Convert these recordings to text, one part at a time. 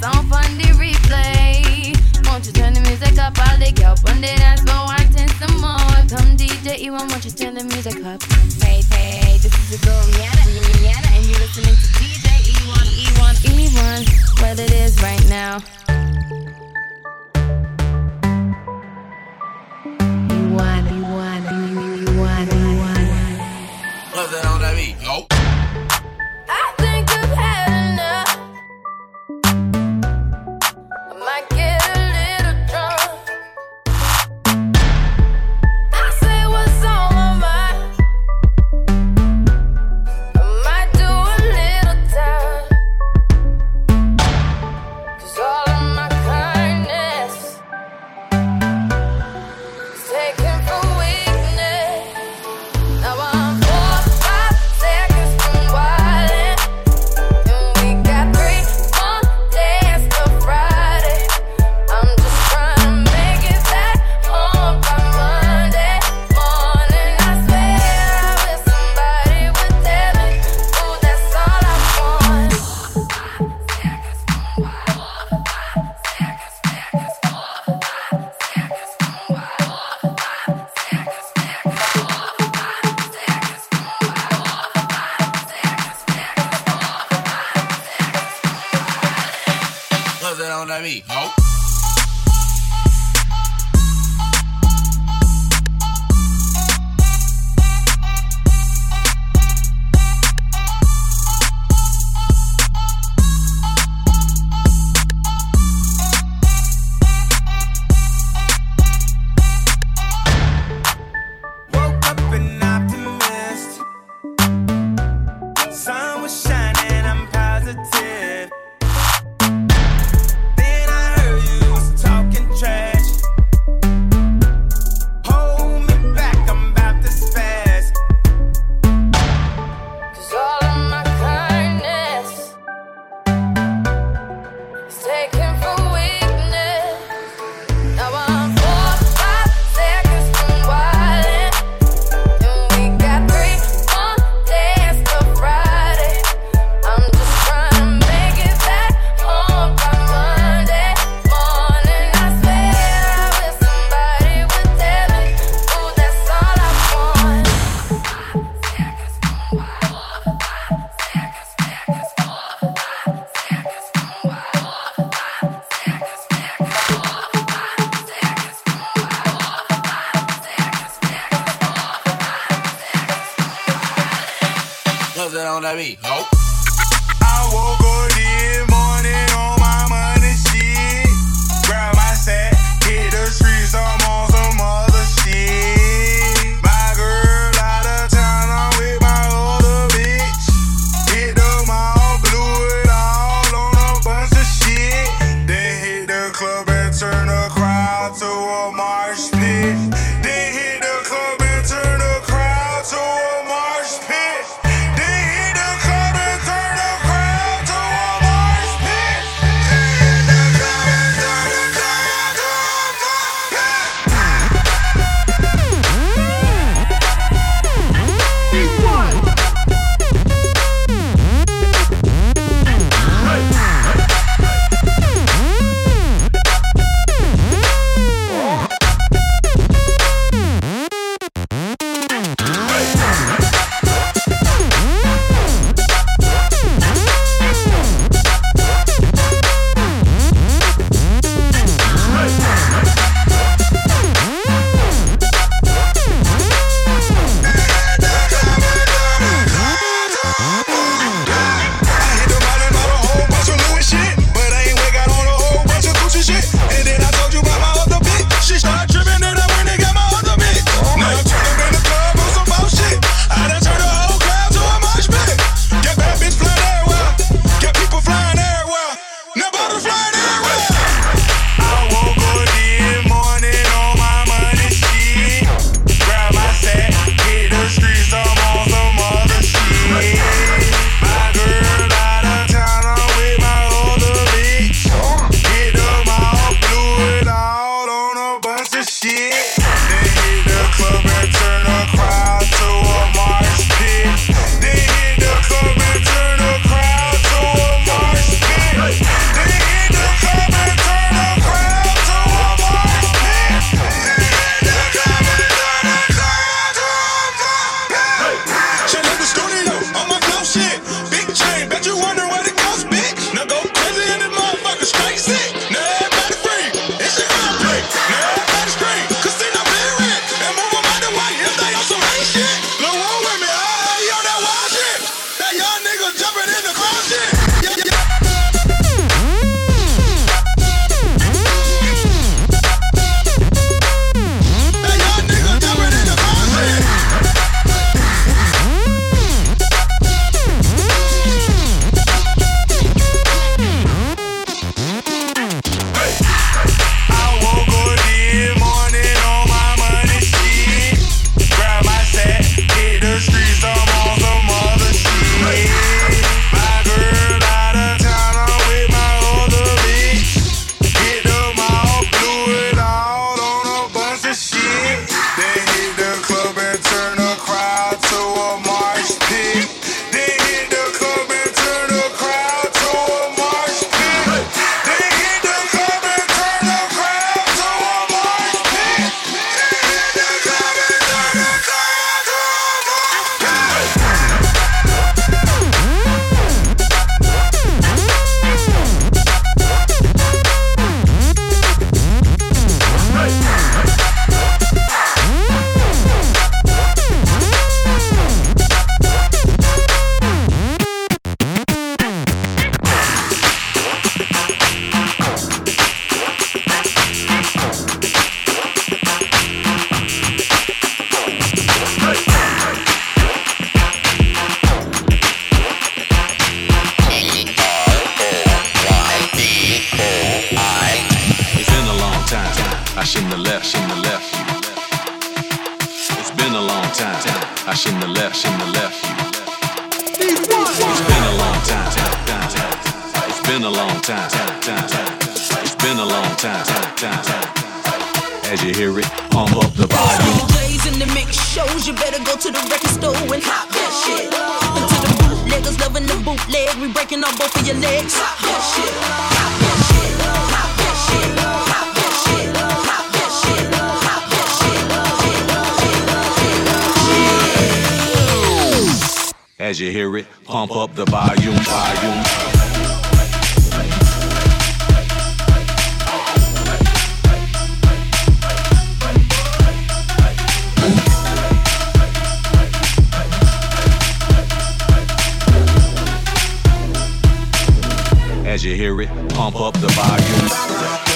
that's on Replay. Won't you turn the music up? But I want some more. Come DJ won't you turn the music up? Hey, hey, this is girl Rihanna, Rihanna, and you're listening to DJ it is right now. What the hell that mean? Nope. I shouldn't have left, shouldn't have left you. It's been a long time. It's been a long time. It's been a long time. As you hear it, pump up the volume. DJs in the mix shows, you better go to the record store and hop that shit. And to the bootleggers loving the bootleg, we breaking off both of your legs. Hop that shit. Hop As you hear it, pump up the volume, volume. As you hear it, pump up the volume.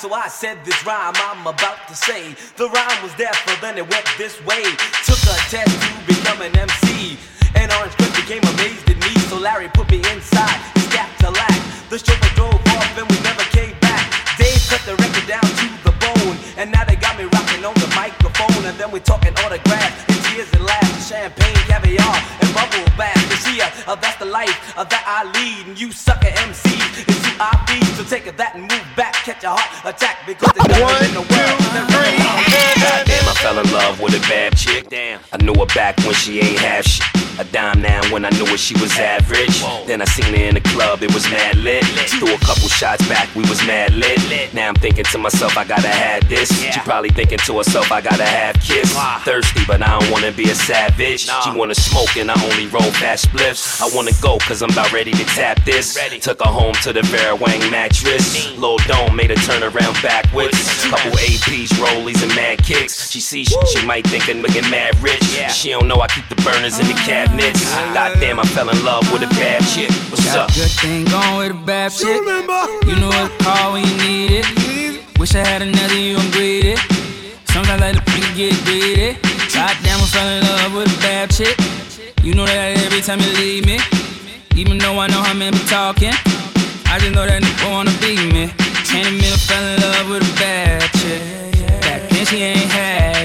So I said this rhyme I'm about to say. The rhyme was there, but then it went this way. Took a test to become an MC. And Orange Krush became amazed at me. So Larry put me inside his Cadillac. The chauffeur drove off and we never came back. Dave cut the record down to the bone. And now they got me rocking on the microphone. And then we're talking autographs and uh, that's the life uh, that I lead. And you sucker MCs is who I feed. So take that and move back. Catch a heart attack because there's nothing in the world. Goddamn, I fell in love with a bad chick. Damn. I knew her back when she ain't half shit. A dime now when I knew her she was average. Then I seen her in the club, it was mad lit. Threw a couple shots back, we was mad lit. Now I'm thinking to myself, I gotta have this. She probably thinking to herself, I gotta have kiss. Thirsty, but I don't wanna be a savage. She wanna smoke and I only roll fast spliffs. I wanna go cause I'm about ready to tap this. Took her home to the Fairwang mattress. Lil Dome made her turn around backwards. Couple APs, rollies, and mad kicks. She sees shit, she might think I'm looking mad rich. She don't know I keep the burners in the cabinets. Goddamn, I fell in love with a bad chick. What's Got up? a good thing going with a bad chick. You you know what to call when you need it. Wish I had another you, I'm greedy. Sometimes I like to get greedy. Goddamn, I fell in love with a bad chick. You know that every time you leave me. Even though I know how men be talking. I just know that nigga wanna be me. Can't admit I fell in love with a bad chick. Back then she ain't have it.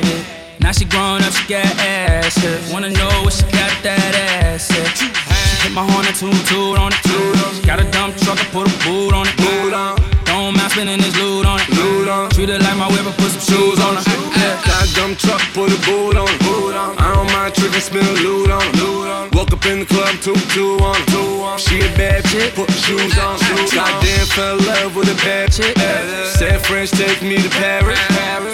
Now she grown up, she got ass. Wanna know what she got that ass. She hit my horn and toot toot on it. Got a dump truck, I put a boot on it. Mind spending this loot on it. Treat it like my whip, I put some shoes on it. Got a dumb truck, put a boot on it. I don't mind tricking, spin a loot on it. Woke up in the club, two, two on it. She a bad chick, put the shoes on. Goddamn, fell in love with a bad chick. Said French, take me to Paris.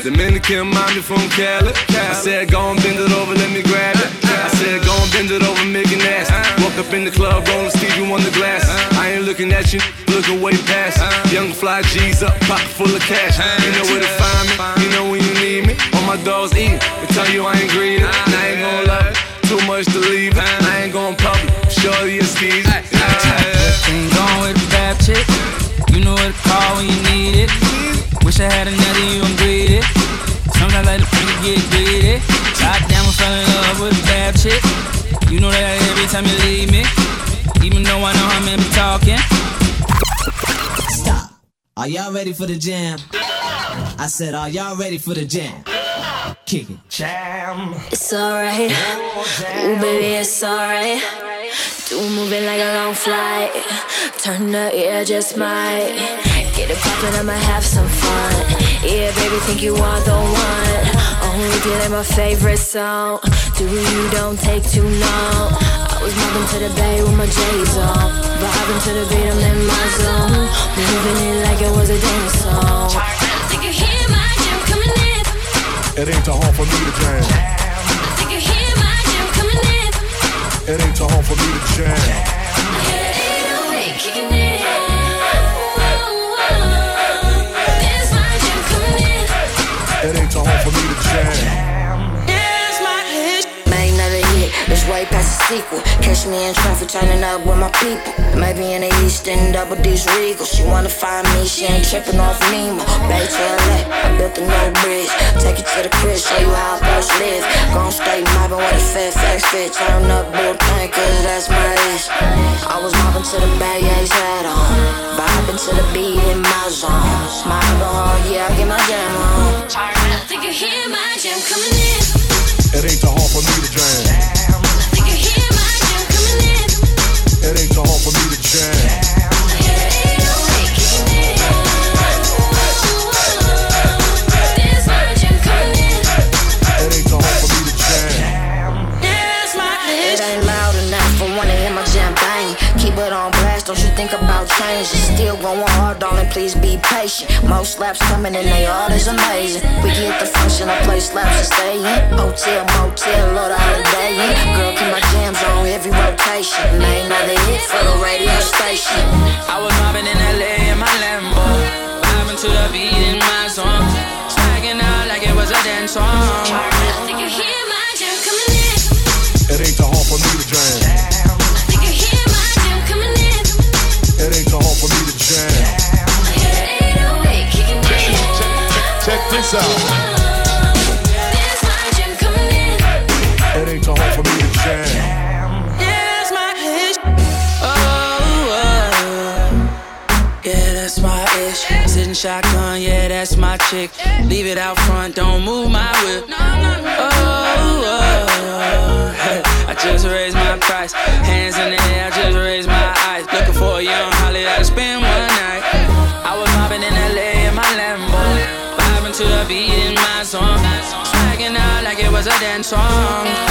Dominican mommy from Cali. I said, go and bend it over, let me grab it. I said, go and bend it over, make it nasty. Woke up in the club, rolling Stevie Wonder glass. I ain't looking at you, looking way past. Young fly G's up, pocket full of cash. You know where to find me, you know when you need me. All my dogs eat, they tell you I ain't greedy. And I ain't gon' love it, too much to leave. I ain't gon' public, sure you skis. Thing going with a bad chick. You know what to call when you need it. Wish I had another you, I'm greedy. Sometimes I like to get greedy. Goddamn, I fell in love with a bad chick. You know that every time you leave me, even though I know I'm be talking. Stop. Are y'all ready for the jam? I said, Are y'all ready for the jam? Kick it. Jam. It's alright. Oh, baby, it's alright. Do move it like a long flight. Turn up, yeah, just might. Get it poppin', I'ma have some fun. Yeah, baby, think you are the one. Only play my favorite song. Do you don't take too long. I was mobbing to the bay with my J's on. Vibing to the beat, I'm in my zone. Moving it like it was a dance song. Think you hear my jam coming in. It ain't too hard for me to jam. It ain't too hard for me to jam. Kicking jam. It ain't too hard for me to jam. Way past the sequel. Catch me in traffic, turning up with my people. Maybe in the east end, double D's regal. She wanna find me, she ain't tripping off Nemo. Bay to LA, I built a new bridge. Take it to the crib, show you how boss live. Gon' stay mobbing with a fat facts fit. Turn up bull tank, cause that's my ish. I was mobbing to the bag, yeah, he's hat on. Vibing to the beat in my zone. Go hard, yeah, I get my jam on. Please patient. Most slaps coming in, they all is amazing. We get the function, I play slaps and stay in. Hotel, motel, Lord, holiday in. Girl, keep my jams on every rotation. Main another hit for the radio station. I was mobbing in LA in my Lambo, vibing to the beat in my song, swagging out like it was a dance song. I think you hear my jam coming in. It ain't too hard for me to jam. Out. It ain't too hard for me to jam. Oh, oh, yeah, that's my ish. Sitting shotgun, yeah, that's my chick. Leave it out front, don't move my whip. Oh, oh, I just raised my price. Hands in the air, I just raised my eyes. Looking for a young Holly that'll spend one song.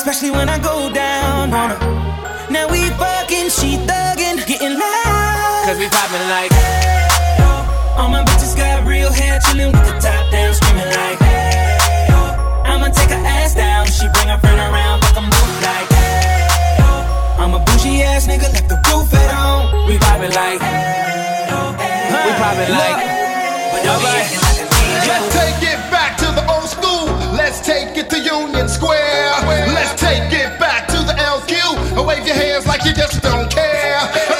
Especially when I go down on her. Now we fucking, she thuggin', getting loud. Cause we poppin' like, hey, All my bitches got real hair, chillin' with the top down, screaming like, hey, I'ma take her ass down. She bring her friend around, fuck 'em both like, hey, I'm a bougie ass nigga, left the roof at home. We vibing like, vibing like. Alright. Let's take it back to the old school. Let's take it to Union Square. Wave your hands like you just don't care.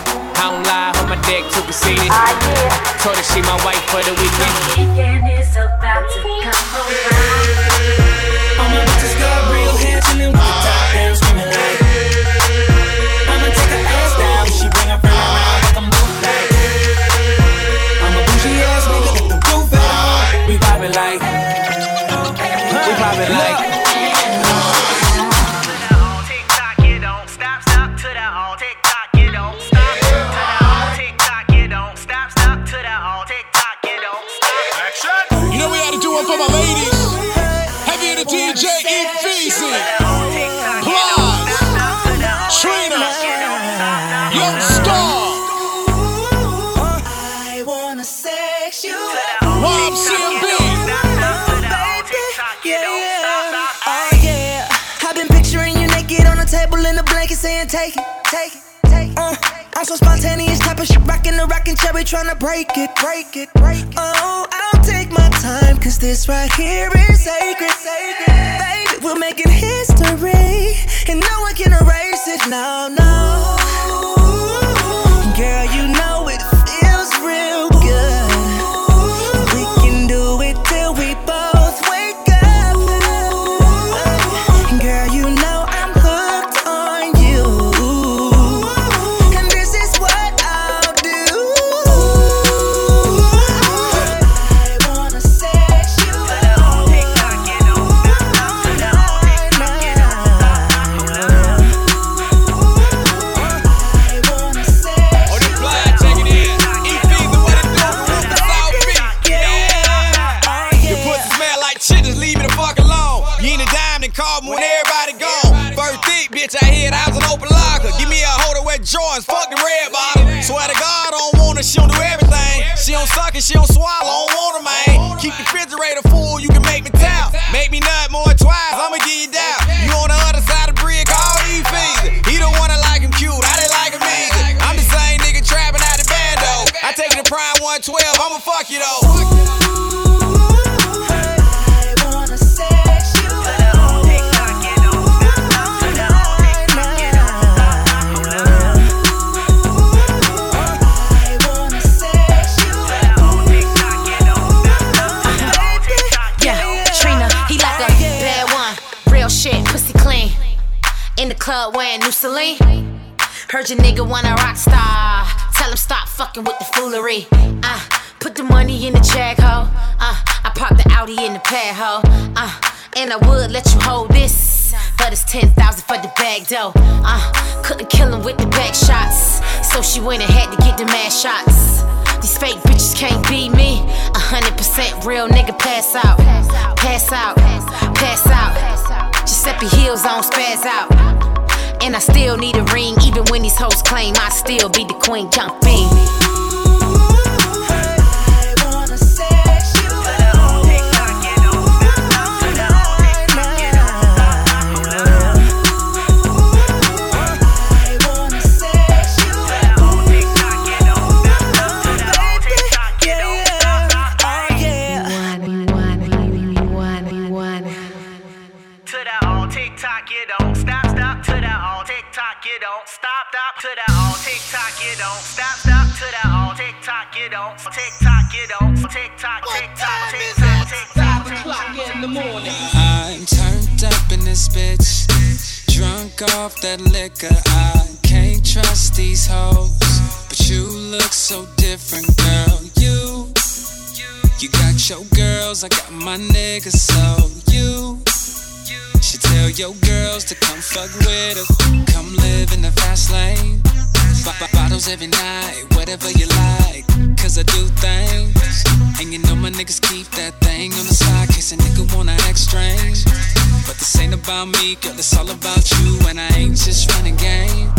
I don't lie, on my dick too conceited. Ah, Told her she my wife for the weekend. Weekend is about to come around. All my bitches got real hair, chillin' with the top down, screaming like. I'ma take her ass down, she bring her friend around like I'm bootleg. I'm a bougie ass nigga, get the roof out. We vibing like. Take it, take it, take it. Uh, I'm so spontaneous, type of shit, rockin' the rockin' cherry, tryna break it, break it, break it. Oh, I'll take my time, cause this right here is sacred, sacred. Baby, we're making history, and no one can erase it, no, no. Girl, you know Real shit, pussy clean. In the club wearing new Celine. Heard your nigga want a rock star. Tell him stop fucking with the foolery. Uh, put the money in the check, ho. Uh, I parked the Audi in the pad, ho. Uh, and I would let you hold this. But it's 10,000 for the bag, though. Uh, couldn't kill him with the back shots. So she went and had to get the mad shots. These fake bitches can't beat me. A hundred percent real nigga pass out. Pass out. Pass out. Giuseppe heels on spaz out. And I still need a ring, even when these hoes claim I still be the queen. Jump in. Tock, you don't stop, stop to the all. Tick tock, you don't. Tick tock, you don't. Tick tock, tick tock, tick tock, tick tock. Five o'clock in the morning. I'm turned up in this bitch. Drunk off that liquor. I can't trust these hoes. But you look so different, girl. You, you got your girls, I got my niggas. So you should tell your girls to come fuck with us. Come live in the fast lane. Bottles every night, whatever you like. Cause I do things. And you know my niggas keep that thing on the side. Case a nigga wanna act strange. But this ain't about me, girl, it's all about you. And I ain't just running game.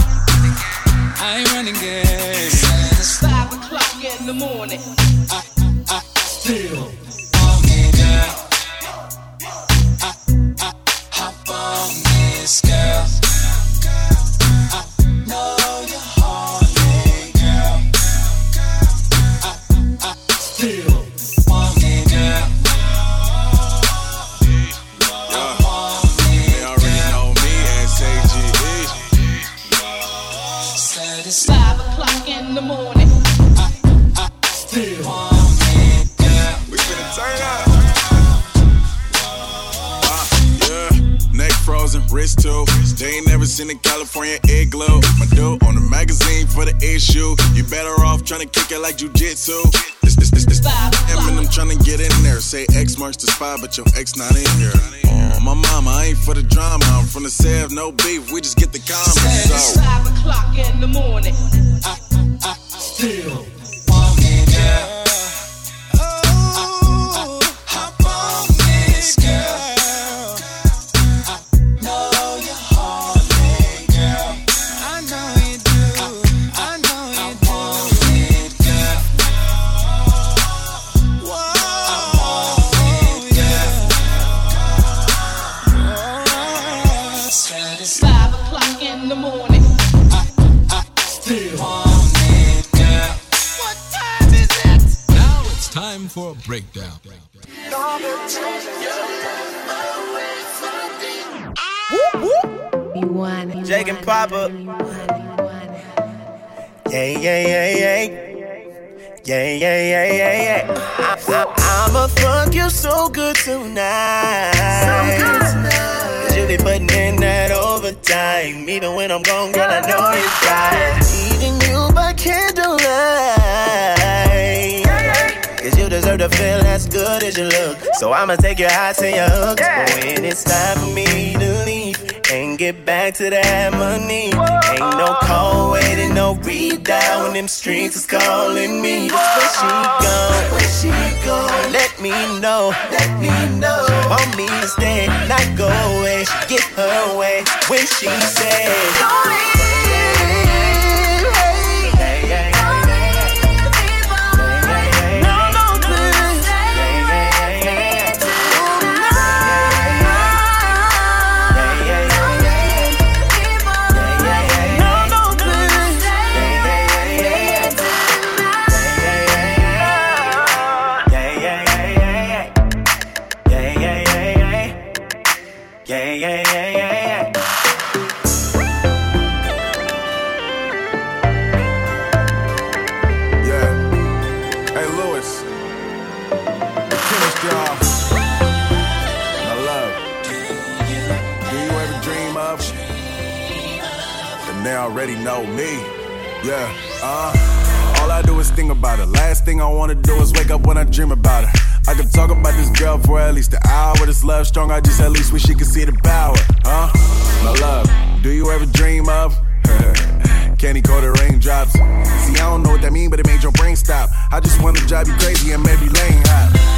I ain't running game. It's five o'clock in the morning. i Still on it, girl. I, I, Hop on this, girl. Five o'clock in the morning. I still on it, girl. We finna turn up. Wrist too. They ain't never seen a California igloo. My dude on the magazine for the issue. You better off trying to kick it like jujitsu. This, this, this, this. Eminem trying to get in there. Say X marks the spot, but your ex not in here. Oh, uh, my mama, I ain't for the drama. I'm from the Sev, no beef. We just get the comments. So. Five o'clock in the morning. I Still for a breakdown. Jake and Papa. Yeah, yeah, yeah, yeah. Yeah, yeah, yeah, yeah, yeah. I, I, I'ma fuck you so good tonight. Cause you be putting in that overtime. Even when I'm gone, girl, I know you're tired. Eating you by candlelight. Deserve to feel as good as you look. So I'ma take your out to your hooks. But when it's time for me to leave and get back to that money, ain't no call waiting, no down when them streets is calling me. Where she gone? Where she gone? Let me know. Let me know. Want me to stay, not go away. She Get her way when she says. They already know me. Yeah. Uh. All I do is think about it. Last thing I wanna do is wake up when I dream about her. I could talk about this girl for at least an hour. This love strong, I just at least wish she could see the power. Huh? My love, do you ever dream of? Candy coated raindrops. See, I don't know what that mean, but it made your brain stop. I just wanna drive you crazy and maybe lane hot.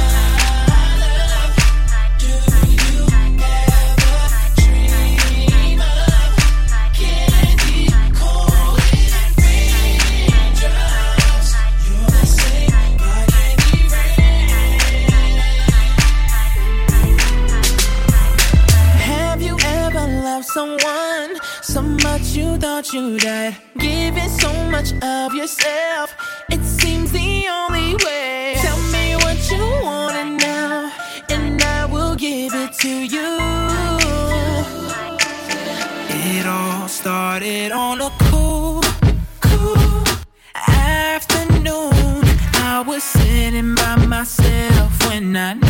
You died? Giving so much of yourself, it seems the only way. Tell me what you want now, and I will give it to you. It all started on a cool, cool afternoon. I was sitting by myself when I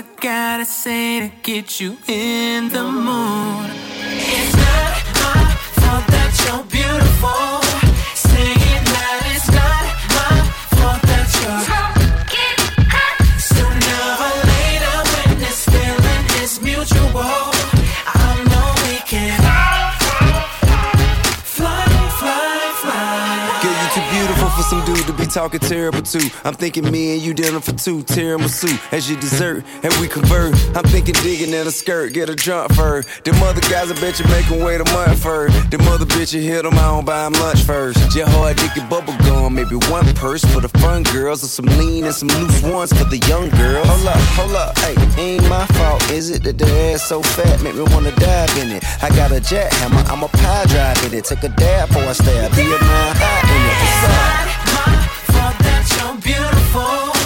I gotta say to get you in the mood. It's not my fault that you're beautiful. Talking terrible to. I'm thinking me and you dinner for two, tiramisu as your dessert, and we convert. I'm thinking digging in a skirt, get a jump her. Them other guys, I bet you make them wait a month for. Them other bitches hit them, I don't buy 'em lunch first. Just hard dicky bubble gum, maybe one purse for the fun girls, or some lean and some loose ones for the young girls. Hold up, hold up, hey, ain't my fault, is it that the ass so fat, make me wanna dive in it? I got a jackhammer, I'm a pie drive in it. Take a dab for a stab, be a man high in it. What's up? beautiful.